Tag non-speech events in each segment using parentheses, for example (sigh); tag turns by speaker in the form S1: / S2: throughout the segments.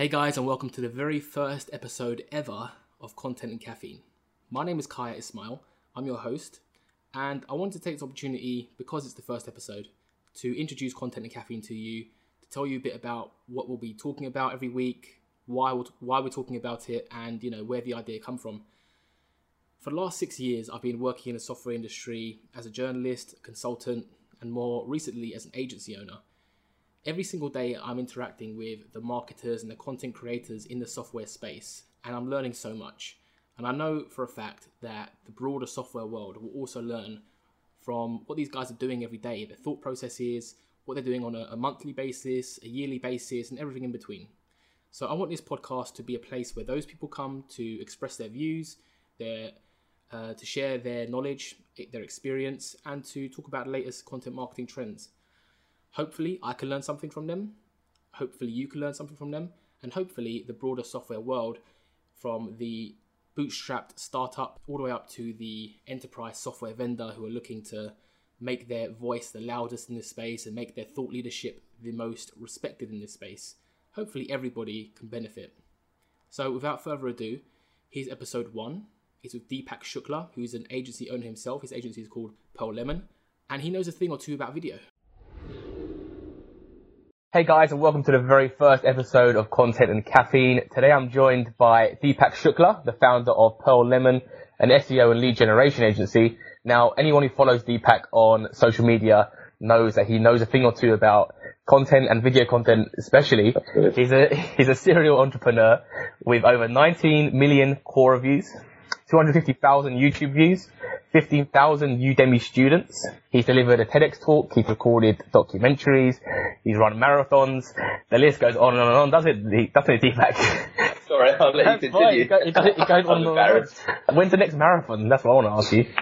S1: Hey guys, and welcome to the very first episode ever of Content and Caffeine. My name is Kaya Ismail. I'm your host, and I wanted to take this opportunity because it's the first episode to introduce Content and Caffeine to you, to tell you a bit about what we'll be talking about every week, why we're, why we're talking about it, and you know where the idea come from. For the last six years, I've been working in the software industry as a journalist, consultant, and more recently as an agency owner every single day I'm interacting with the marketers and the content creators in the software space, and I'm learning so much. And I know for a fact that the broader software world will also learn from what these guys are doing every day, their thought processes, what they're doing on a, monthly basis, a yearly basis, and everything in between. So I want this podcast to be a place where those people come to express their views, their uh, to share their knowledge, their experience, and to talk about latest content marketing trends. Hopefully, I can learn something from them. Hopefully, you can learn something from them. And hopefully, the broader software world from the bootstrapped startup all the way up to the enterprise software vendor who are looking to make their voice the loudest in this space and make their thought leadership the most respected in this space. Hopefully, everybody can benefit. So, without further ado, here's episode one. It's with Deepak Shukla, who's an agency owner himself. His agency is called Pearl Lemon, and he knows a thing or two about video. Hey guys, and welcome to the very first episode of Content and Caffeine. Today I'm joined by Deepak Shukla, the founder of Pearl Lemon, an SEO and lead generation agency. Now, anyone who follows Deepak on social media knows that he knows a thing or two about content and video content especially. He's a, (laughs) he's a serial entrepreneur with over 19 million Quora views, 250,000 YouTube views, 15,000 Udemy students. He's delivered a TEDx talk. He's recorded documentaries. He's run marathons. The list goes on and on, and on, does it? Doesn't it, Deepak? (laughs)
S2: Sorry, I'll let you continue.
S1: It goes, it goes on and on. When's the next marathon? That's what I want to ask you.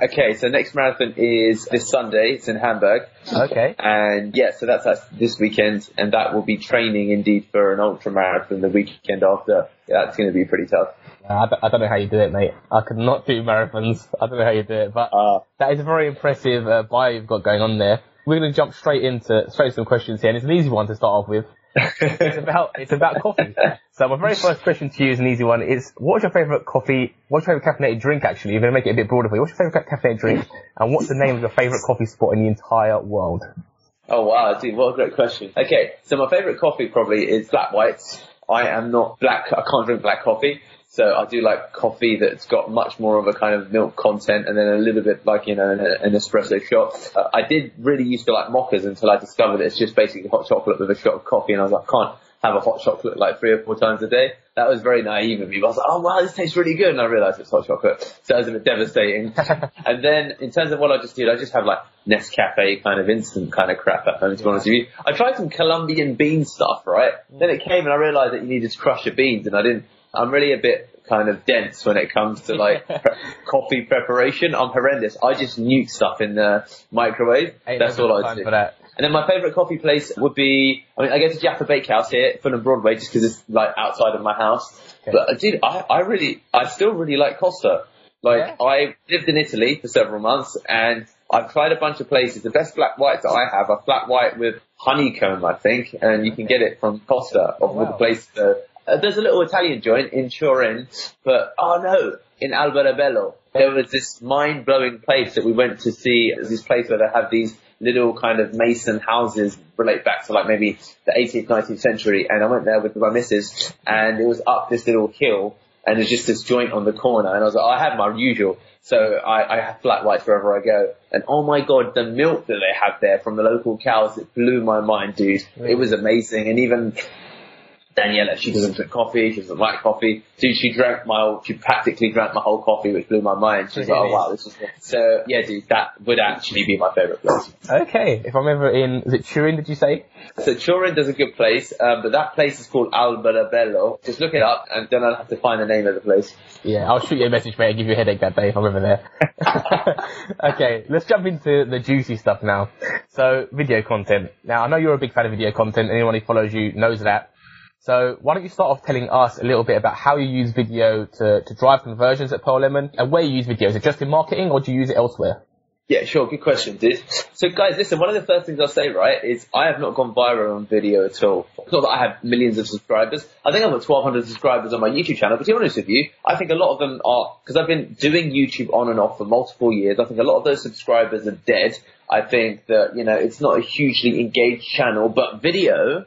S2: Okay, so next marathon is this Sunday. It's in Hamburg.
S1: Okay.
S2: And yeah, so that's, that's this weekend, and that will be training indeed for an ultra marathon the weekend after. Yeah, that's going to be pretty tough.
S1: I don't, I don't know how you do it, mate. I could not do marathons. I don't know how you do it, but uh, that is a very impressive uh, bio you've got going on there. We're going to jump straight into straight into some questions here, and it's an easy one to start off with. (laughs) it's about it's about coffee. So my very first question to you is an easy one. Is what's your favourite coffee? What's your favourite caffeinated drink? Actually, you're going to make it a bit broader for you. What's your favourite caffeinated drink? And what's the name of your favourite coffee spot in the entire world?
S2: Oh wow, dude, what a great question. Okay, so my favourite coffee probably is black whites. I am not black. I can't drink black coffee. So I do like coffee that's got much more of a kind of milk content and then a little bit like, you know, an, an espresso shot. Uh, I did really used to like mochas until I discovered it's just basically hot chocolate with a shot of coffee and I was like, can't have a hot chocolate like three or four times a day. That was very naive of me. I was like, oh wow, this tastes really good. And I realized it's hot chocolate. So that was a bit devastating. (laughs) and then in terms of what I just did, I just have like Nescafe kind of instant kind of crap at home, to be honest with you. I tried some Colombian bean stuff, right? Then it came and I realized that you needed to crush your beans and I didn't I'm really a bit kind of dense when it comes to like (laughs) pre- coffee preparation. I'm horrendous. I just nuke stuff in the microwave.
S1: Ain't
S2: That's
S1: no
S2: all I do.
S1: for that.
S2: And then my favourite coffee place would be, I mean, I guess Jaffa Bakehouse here, Fulham Broadway, just because it's like outside of my house.
S1: Okay.
S2: But uh, dude, I, I really, I still really like Costa. Like,
S1: Yeah.
S2: I lived in Italy for several months and I've tried a bunch of places. The best flat whites that I have are flat white with honeycomb, I think, and you can get it from Costa, or with
S1: wow.
S2: the place, uh, uh, there's a little Italian joint in Turin, but oh no, in Alberobello. There was this mind-blowing place that we went to see. This place where they have these little kind of mason houses relate back to like maybe the 18th, 19th century. And I went there with my missus and it was up this little hill and there's just this joint on the corner. And I was like, I have my usual. So I, I have flat whites wherever I go. And oh my god, the milk that they have there from the local cows, it blew my mind, dude. It was amazing. And even Daniela, she doesn't drink coffee, she doesn't like coffee. Dude, she drank my whole, she practically drank my whole coffee, which blew my mind. She was like, oh wow, this is, so yeah, dude, that would actually be my favourite place.
S1: Okay, if I'm ever in, is it Turin? Did you say?
S2: So Turin does a good place, um, but that place is called Alberobello. Just look it up, and then I'll have to find the name of the place.
S1: Yeah, I'll shoot you a message, mate, and give you a headache that day if I'm ever there. (laughs) okay, let's jump into the juicy stuff now. So, video content. Now, I know you're a big fan of video content. Anyone who follows you knows that. So, why don't you start off telling us a little bit about how you use video to, to drive conversions at Pearl Lemon and where you use video? Is it just in marketing or do you use it elsewhere?
S2: Yeah, sure. Good question, dude. So, guys, listen. One of the first things I'll say, right, is I have not gone viral on video at all. It's not that I have millions of subscribers. I think I've got 1,200 subscribers on my YouTube channel. But to be honest with you, I think a lot of them are because I've been doing YouTube on and off for multiple years. I think a lot of those subscribers are dead. I think that you know it's not a hugely engaged channel, but video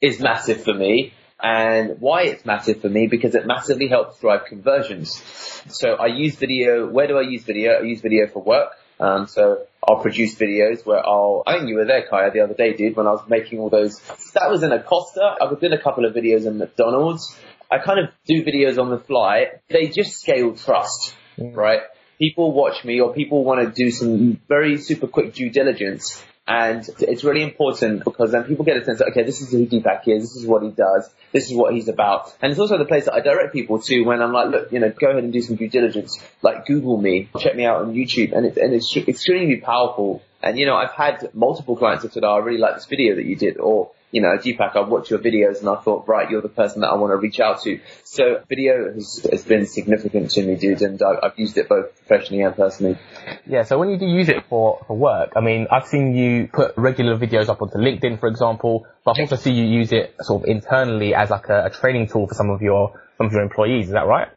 S2: is massive for me. And why it's massive for me? Because it massively helps drive conversions. So I use video. Where do I use video? I use video for work. Um, so I'll produce videos where I'll, I think you were there, Kaya, the other day, dude, when I was making all those, that was in a Costa. I did a couple of videos in McDonald's. I kind of do videos on the fly. They just scale trust, mm. right? People watch me or people want to do some very super quick due diligence and it's really important because then people get a sense that, okay, this is who Deepak is, this is what he does, this is what he's about. And it's also the place that I direct people to when I'm like, look, you know, go ahead and do some due diligence. Like Google me, check me out on YouTube. And it's, and it's extremely powerful. And, you know, I've had multiple clients that said, oh, I really like this video that you did, or you know, Deepak, I've watched your videos and I thought, right, you're the person that I want to reach out to. So video has, has been significant to me, dude, and I, I've used it both professionally and personally.
S3: Yeah, so when you do use it for, for work, I mean, I've seen you put regular videos up onto LinkedIn, for example, but I've also seen you use it sort of internally as like a, a training tool for some of your, some of your employees. Is that right?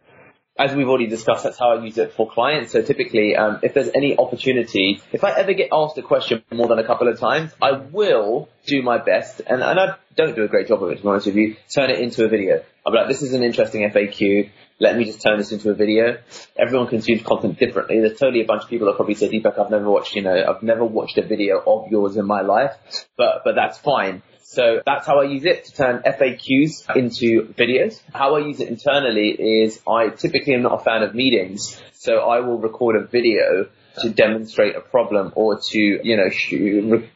S2: As we've already discussed, that's how I use it for clients. So typically, um, if there's any opportunity, if I ever get asked a question more than a couple of times, I will do my best, and, and I don't do a great job of it, to be honest with you, turn it into a video. I'll be like, this is an interesting FAQ. Let me just turn this into a video. Everyone consumes content differently. There's totally a bunch of people that probably say, Deepak, I've never watched, you know, I've never watched a video of yours in my life, but, but that's fine. So that's how I use it to turn FAQs into videos. How I use it internally is I typically am not a fan of meetings. So I will record a video to demonstrate a problem or to, you know, sh-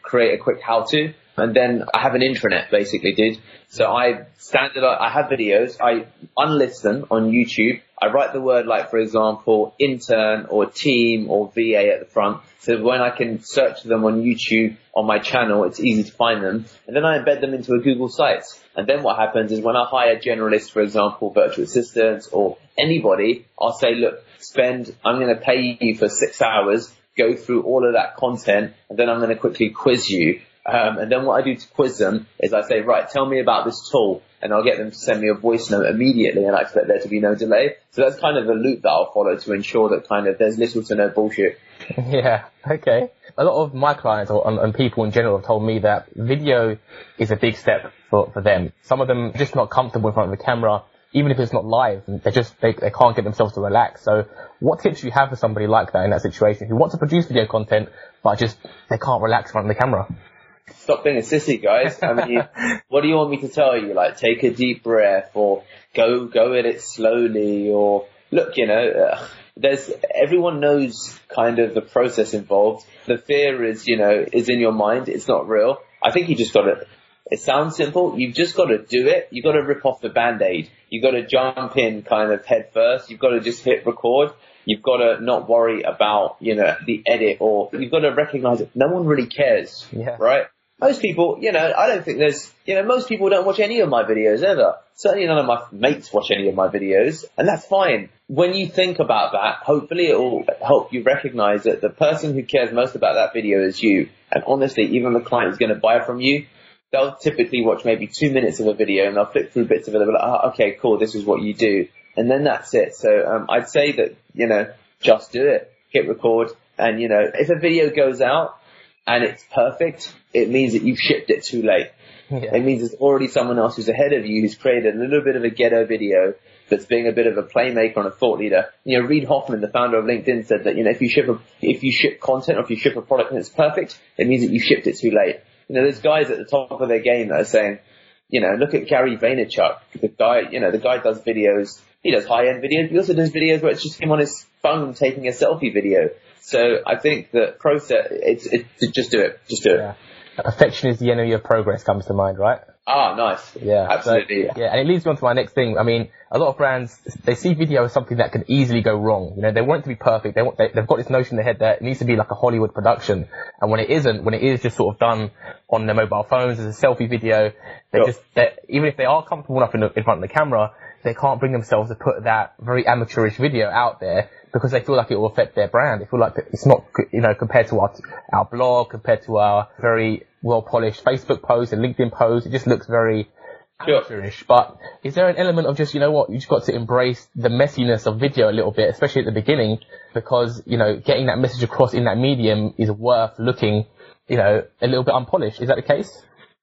S2: create a quick how to. And then I have an intranet basically, dude. So I standard, I have videos, I unlist them on YouTube. I write the word like, for example, intern or team or VA at the front. So when I can search them on YouTube on my channel, it's easy to find them. And then I embed them into a Google Sites. And then what happens is when I hire generalists, for example, virtual assistants or anybody, I'll say, look, spend, I'm going to pay you for six hours, go through all of that content, and then I'm going to quickly quiz you um, and then what I do to quiz them is I say, right, tell me about this tool, and I'll get them to send me a voice note immediately, and I expect there to be no delay. So that's kind of the loop that I'll follow to ensure that kind of there's little to no bullshit. (laughs)
S3: Yeah. Okay. A lot of my clients or, and, and people in general have told me that video is a big step for, for them. Some of them are just not comfortable in front of the camera even if it's not live, they just they, they can't get themselves to relax. So, what tips do you have for somebody like that in that situation who wants to produce video content but just they can't relax in front of the camera?
S2: Stop being a sissy, guys. I mean, (laughs) what do you want me to tell you? Like, take a deep breath, or go go at it slowly, or look, you know, uh, there's everyone knows kind of the process involved. The fear is, you know, is in your mind. It's not real. I think you just got to. It sounds simple. You've just got to do it. You've got to rip off the band-aid. You've got to jump in kind of head first. You've got to just hit record. You've got to not worry about, you know, the edit or you've got to recognize that no one really cares. Yeah. Right? most people, you know, I don't think there's, you know, most people don't watch any of my videos ever. Certainly none of my mates watch any of my videos, and that's fine. When you think about that, hopefully it will help you recognize that the person who cares most about that video is you. And honestly, even the client is going to buy from you. They'll typically watch maybe two minutes of a video and they'll flip through bits of it. They'll be like, oh, okay, cool, this is what you do. And then that's it. So, um, I'd say that, you know, just do it. Hit record. And, you know, if a video goes out, and it's perfect, it means that you've shipped it too late. Yeah. It means there's already someone else who's ahead of you who's created a little bit of a ghetto video that's being a bit of a playmaker and a thought leader. You know, Reid Hoffman, the founder of LinkedIn, said that you know if you ship a, if you ship content or if you ship a product and it's perfect, it means that you shipped it too late. You know, there's guys at the top of their game that are saying, you know, look at Gary Vaynerchuk. The guy, you know, the guy does videos. He does high end videos. He also does videos where it's just him on his phone taking a selfie video. So I think that process, it's, it's just do it. Just do it. Yeah.
S3: Perfection is the enemy of progress comes to mind, right?
S2: Ah, nice.
S3: Yeah,
S2: absolutely.
S3: So, yeah, and it leads me on to my next thing. I mean, a lot of brands they see video as something that can easily go wrong. You know, they want it to be perfect. They want they, have got this notion in their head that it needs to be like a Hollywood production, and when it isn't, when it is just sort of done on their mobile phones as a selfie video, they sure. just even if they are comfortable enough in, the, in front of the camera, they can't bring themselves to put that very amateurish video out there because they feel like it will affect their brand. They feel like it's not, you know, compared to our, our blog, compared to our very well polished Facebook post and LinkedIn post, it just looks very amateurish. But is there an element of just, you know what, you just got to embrace the messiness of video a little bit, especially at the beginning, because, you know, getting that message across in that medium is worth looking, you know, a little bit unpolished. Is that the case?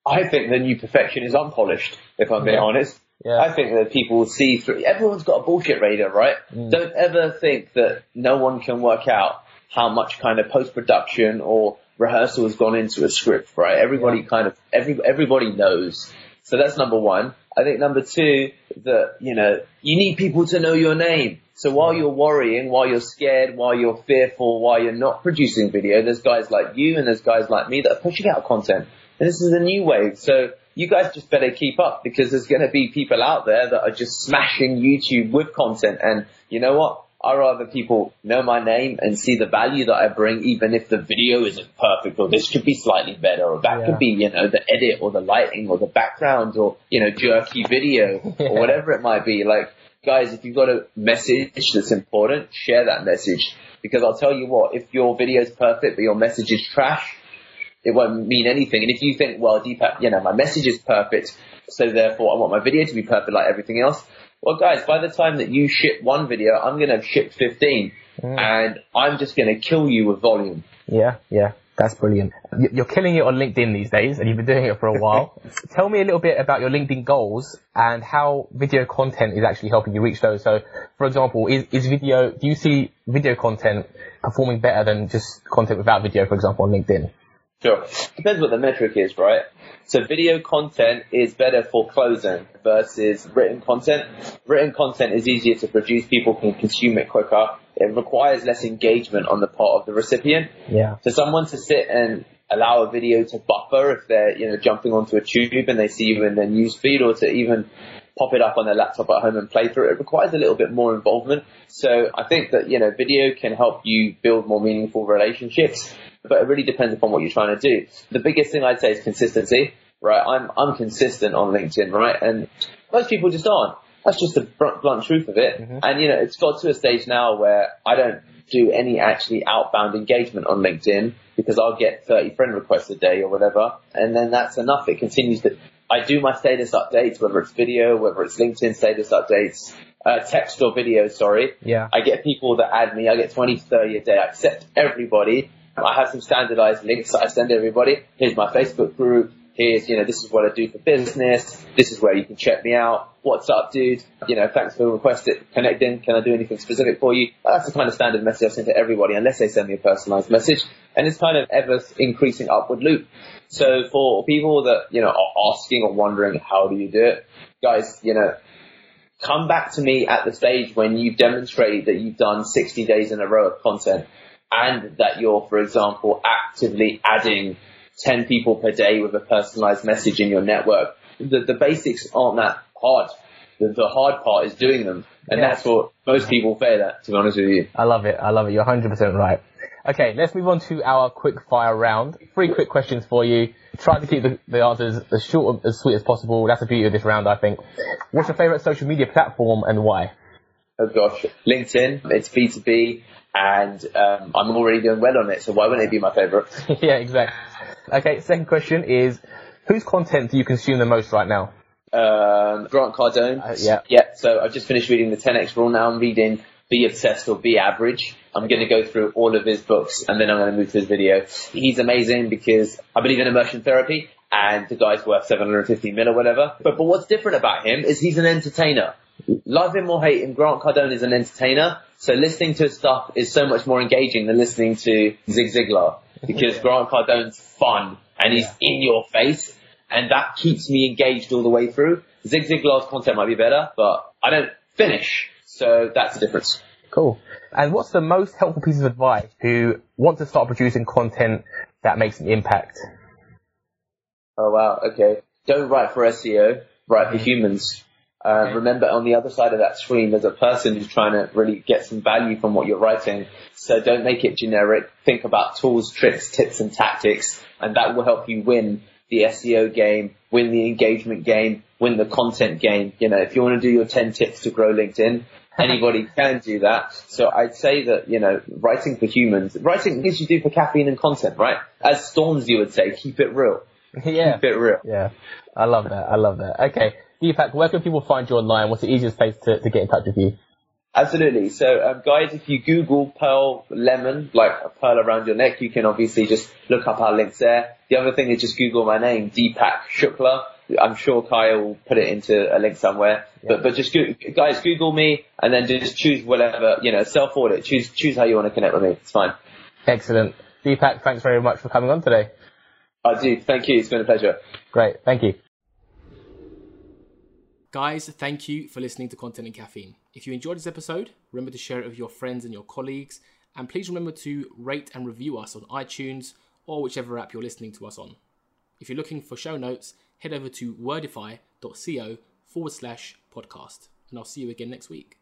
S2: I think the new perfection is unpolished, if I'm being
S3: Yeah.
S2: honest.
S3: Yeah.
S2: I think that people will see through. Everyone's got a bullshit radar, right?
S3: Mm.
S2: Don't ever think that no one can work out how much kind of post production or rehearsal has gone into a script, right? Everybody kind of every everybody knows. So that's number one. I think number two that you know you need people to know your name. So while you're worrying, while you're scared, while you're fearful, while you're not producing video, there's guys like you and there's guys like me that are pushing out content. And this is a new wave. So you guys just better keep up because there's going to be people out there that are just smashing YouTube with content. And you know what? I'd rather people know my name and see the value that I bring, even if the video isn't perfect or this could be slightly better or that
S3: Yeah.
S2: could be, you know, the edit or the lighting or the background or, you know, jerky video
S3: Yeah. (laughs)
S2: or whatever it might be. Like, guys, if you've got a message that's important, share that message. Because I'll tell you what, if your video is perfect but your message is trash, it won't mean anything. And if you think, well, Deepak, you know, my message is perfect, so therefore I want my video to be perfect like everything else. Well, guys, by the time that you ship one video, I'm going to have shipped 15. Mm. And I'm just going to kill you with volume.
S3: Yeah, yeah, that's brilliant. You're killing it on LinkedIn these days, and you've been doing it for a while. (laughs) Tell me a little bit about your LinkedIn goals and how video content is actually helping you reach those. So, for example, is, is video, do you see video content performing better than just content without video, for example, on LinkedIn?
S2: Sure. Depends what the metric is, right? So video content is better for closing versus written content. Written content is easier to produce. People can consume it quicker. It requires less engagement on the part of the recipient.
S3: Yeah.
S2: For someone to sit and allow a video to buffer if they're, you know, jumping onto a tube and they see you in their news feed or to even pop it up on their laptop at home and play through it, it requires a little bit more involvement. So I think that, you know, video can help you build more meaningful relationships, but it really depends upon what you're trying to do. The biggest thing I'd say is consistency, right? I'm, I'm consistent on LinkedIn, right? And most people just aren't. That's just the blunt, blunt truth of it. And, you know, it's got to a stage now where I don't do any actually outbound engagement on LinkedIn because I'll get 30 friend requests a day or whatever. And then that's enough. It continues to, I do my status updates, whether it's video, whether it's LinkedIn status updates, uh, text or video, sorry.
S3: Yeah.
S2: I get people that add me. I get 20 30 a day. I accept everybody. I have some standardized links that I send to everybody. Here's my Facebook group. Here's, you know, this is what I do for business. This is where you can check me out. What's up, dude? You know, thanks for requesting, connecting. Can I do anything specific for you? That's the kind of standard message I send to everybody unless they send me a personalized message. And it's kind of ever increasing upward loop. So for people that, you know, are asking or wondering, how do you do it? Guys, you know, come back to me at the stage when you've demonstrated that you've done 60 days in a row of content and that you're, for example, actively adding 10 people per day with a personalized message in your network. The, the basics aren't that hard. The, the hard part is doing them. And
S3: Yeah.
S2: that's what most people fail at, to be honest with you.
S3: I love it. I love it. You're 100% right. Okay, let's move on to our quick fire round. Three quick questions for you. Try to keep the, the answers as short and as sweet as possible. That's the beauty of this round, I think. What's your favorite social media platform and why?
S2: Oh gosh, LinkedIn, it's B2B and um, I'm already doing well on it, so why wouldn't it be my favorite? (laughs)
S3: yeah, exactly. Okay, second question is, whose content do you consume the most right now?
S2: um, Grant Cardone.
S3: Uh, yeah.
S2: Yeah. So I've just finished reading the 10x rule. Now I'm reading Be Obsessed or Be Average. I'm going to go through all of his books and then I'm going to move to his video. He's amazing because I believe in immersion therapy and the guy's worth 750 mil or whatever. But, but what's different about him is he's an entertainer. Love him or hate him, Grant Cardone is an entertainer. So listening to his stuff is so much more engaging than listening to Zig Ziglar because Grant Cardone's fun and he's in your face and that keeps me engaged all the way through. Zig Ziglar's content might be better, but I don't finish. So that's the difference.
S3: Cool. And what's the most helpful piece of advice to want to start producing content that makes an impact?
S2: Oh wow, okay. Don't write for SEO, write for mm-hmm. humans. Uh, Remember on the other side of that screen there's a person who's trying to really get some value from what you're writing. So don't make it generic. Think about tools, tricks, tips and tactics and that will help you win the SEO game, win the engagement game, win the content game. You know, if you want to do your 10 tips to grow LinkedIn, (laughs) anybody can do that. So I'd say that, you know, writing for humans, writing as you do for caffeine and content, right? As Storms, you would say, keep it real. (laughs)
S3: yeah.
S2: Keep it real.
S3: Yeah. I love that. I love that. Okay. Deepak, where can people find you online? What's the easiest place to, to get in touch with you?
S2: Absolutely. So, um, guys, if you Google Pearl Lemon, like a pearl around your neck, you can obviously just look up our links there. The other thing is just Google my name, Deepak Shukla. I'm sure Kyle will put it into a link somewhere. Yeah. But but just go, guys, Google me and then just choose whatever you know, self audit. Choose choose how you want to connect with me. It's fine.
S3: Excellent, Deepak. Thanks very much for coming on today.
S2: I do. Thank you. It's been a pleasure.
S3: Great. Thank you.
S1: Guys, thank you for listening to Content and Caffeine. If you enjoyed this episode, remember to share it with your friends and your colleagues. And please remember to rate and review us on iTunes or whichever app you're listening to us on. If you're looking for show notes, head over to wordify.co forward slash podcast. And I'll see you again next week.